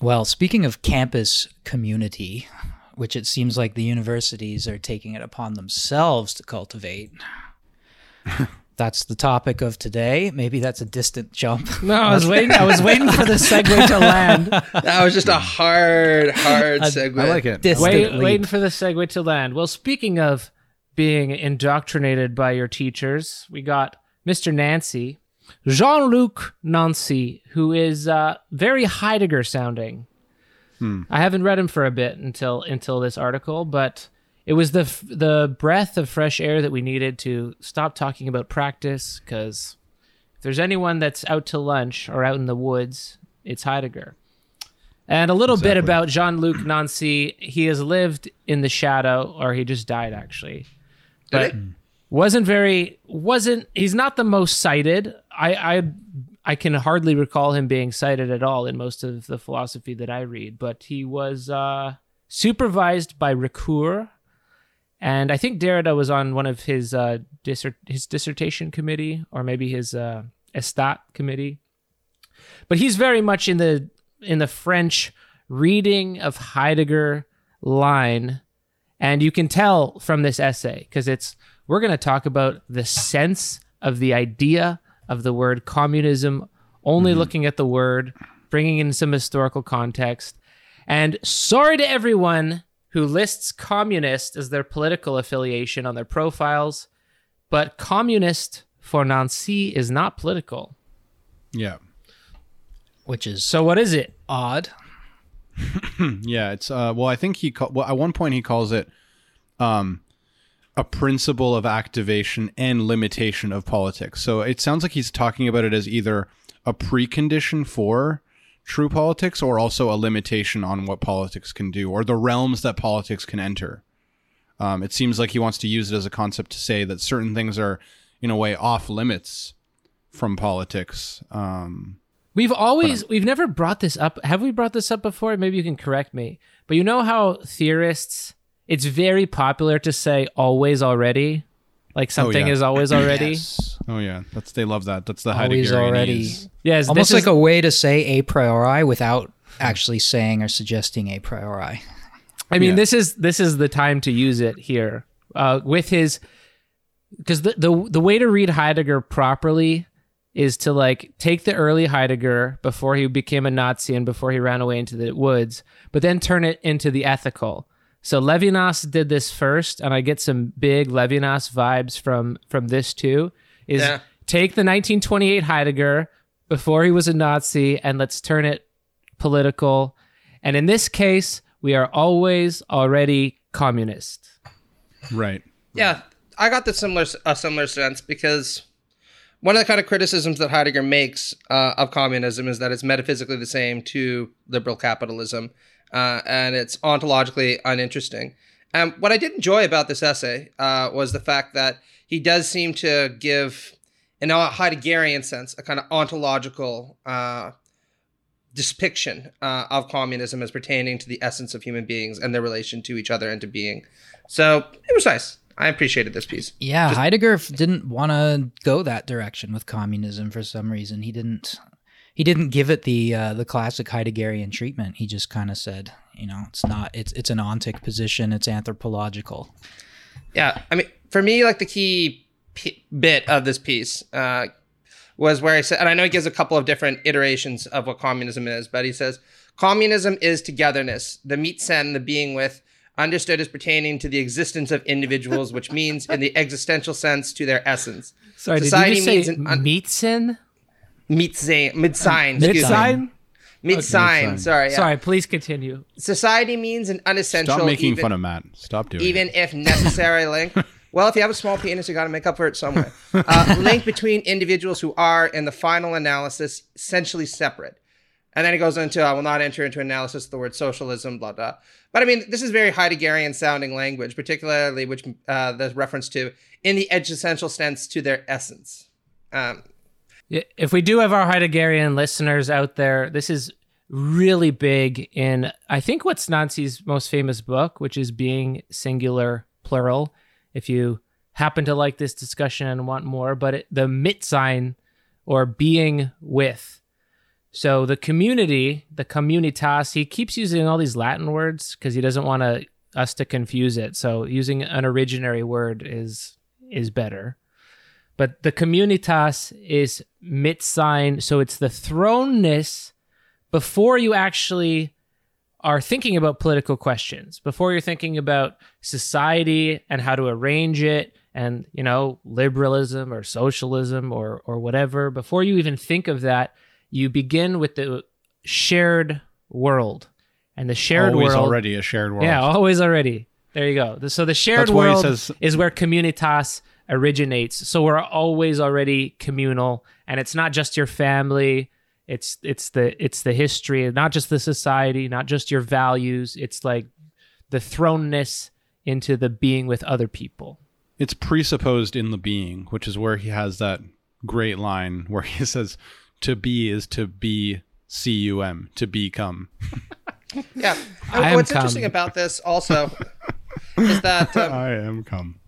Well, speaking of campus community, which it seems like the universities are taking it upon themselves to cultivate. That's the topic of today. Maybe that's a distant jump. No, I was waiting. I was waiting for the segue to land. That was just a hard, hard segue. I like it. Distant Wait, leap. waiting for the segue to land. Well, speaking of being indoctrinated by your teachers, we got Mr. Nancy, Jean Luc Nancy, who is uh, very Heidegger sounding. I haven't read him for a bit until until this article, but it was the f- the breath of fresh air that we needed to stop talking about practice. Because if there's anyone that's out to lunch or out in the woods, it's Heidegger. And a little bit about Jean Luc Nancy. He has lived in the shadow, or he just died actually. But wasn't very wasn't he's not the most cited. I I I can hardly recall him being cited at all in most of the philosophy that I read, but he was uh, supervised by Ricoeur, and I think Derrida was on one of his uh, dissert- his dissertation committee or maybe his uh, Estat committee. But he's very much in the in the French reading of Heidegger line, and you can tell from this essay because it's we're going to talk about the sense of the idea of the word communism, only looking at the word, bringing in some historical context. And sorry to everyone who lists communist as their political affiliation on their profiles, but communist for Nancy is not political. Yeah. which is So what is it? odd. Yeah, it's uh well I think he call, well at one point he calls it um a principle of activation and limitation of politics. So it sounds like he's talking about it as either a precondition for true politics or also a limitation on what politics can do or the realms that politics can enter. Um, it seems like he wants to use it as a concept to say that certain things are in a way off limits from politics. Um, We've always we've never brought this up. Have we brought this up before? Maybe you can correct me. But you know how theorists it's very popular to say always already? Like something yeah. is always already. Yes. oh yeah, that's they love that. That's the Always Heideggerianese. already. Yes, Almost this like is, a way to say a priori without actually saying or suggesting a priori. I mean, Yeah. this is this is the time to use it here uh, with his because the, the the way to read Heidegger properly is to like take the early Heidegger before he became a Nazi and before he ran away into the woods, but then turn it into the ethical. So Levinas did this first, and I get some big Levinas vibes from from this too. Is Yeah. take the 1928 Heidegger before he was a Nazi and let's turn it political. And in this case, we are always already communist. Right. Yeah, I got the similar a similar sense because one of the kind of criticisms that Heidegger makes uh, of communism is that it's metaphysically the same to liberal capitalism, uh, and it's ontologically uninteresting. And what I did enjoy about this essay uh, was the fact that he does seem to give, in a Heideggerian sense, a kind of ontological uh, depiction uh, of communism as pertaining to the essence of human beings and their relation to each other and to being. So it was nice. I appreciated this piece. Yeah, Heidegger didn't want to go that direction with communism for some reason. He didn't. He didn't give it the uh, the classic Heideggerian treatment. He just kind of said, you know, it's not. It's it's an ontic position. It's anthropological. Yeah, I mean, for me, like the key p- bit of this piece uh, was where I said, and I know he gives a couple of different iterations of what communism is, but he says communism is togetherness, the meet sen, the being with, understood as pertaining to the existence of individuals, which means in the existential sense to their essence. Sorry, Society did you means just say an un- Meetzen? Meet sein, mid sign, excuse me. Midsign? Mid sign. Mid-sign. Sorry. Yeah. Sorry, please continue. Society means an unessential. Stop making even- fun of Matt. Stop doing even it. if necessary link. Well, if you have a small penis, you got to make up for it somewhere. Uh, link between individuals who are, in the final analysis, essentially separate. And then he goes into, I will not enter into analysis of the word socialism, blah, blah. But I mean, this is very Heideggerian sounding language, particularly which uh, there's reference to in the existential sense to their essence. Um, Yeah, If we do have our Heideggerian listeners out there, this is really big in, I think, what's Nancy's most famous book, which is Being Singular Plural. If you happen to like this discussion and want more, but it, the mit sign or being with. So the community, the communitas, he keeps using all these Latin words because he doesn't want to, us to confuse it. So using an originary word is is better. But the communitas is mit sign, so it's the thrownness before you actually are thinking about political questions, before you're thinking about society and how to arrange it and, you know, liberalism or socialism or or whatever, before you even think of that, you begin with the shared world. And the shared world Always world already a shared world. yeah, always already. There you go. So the shared That's why he world is where communitas originates. So we're always already communal, and it's not just your family. It's it's the it's the history, not just the society, not just your values. It's like the thrownness into the being with other people. It's presupposed in the being, which is where he has that great line where he says, "To be is to be cum to become." Yeah. I What's come. interesting about this also is that um, I am come.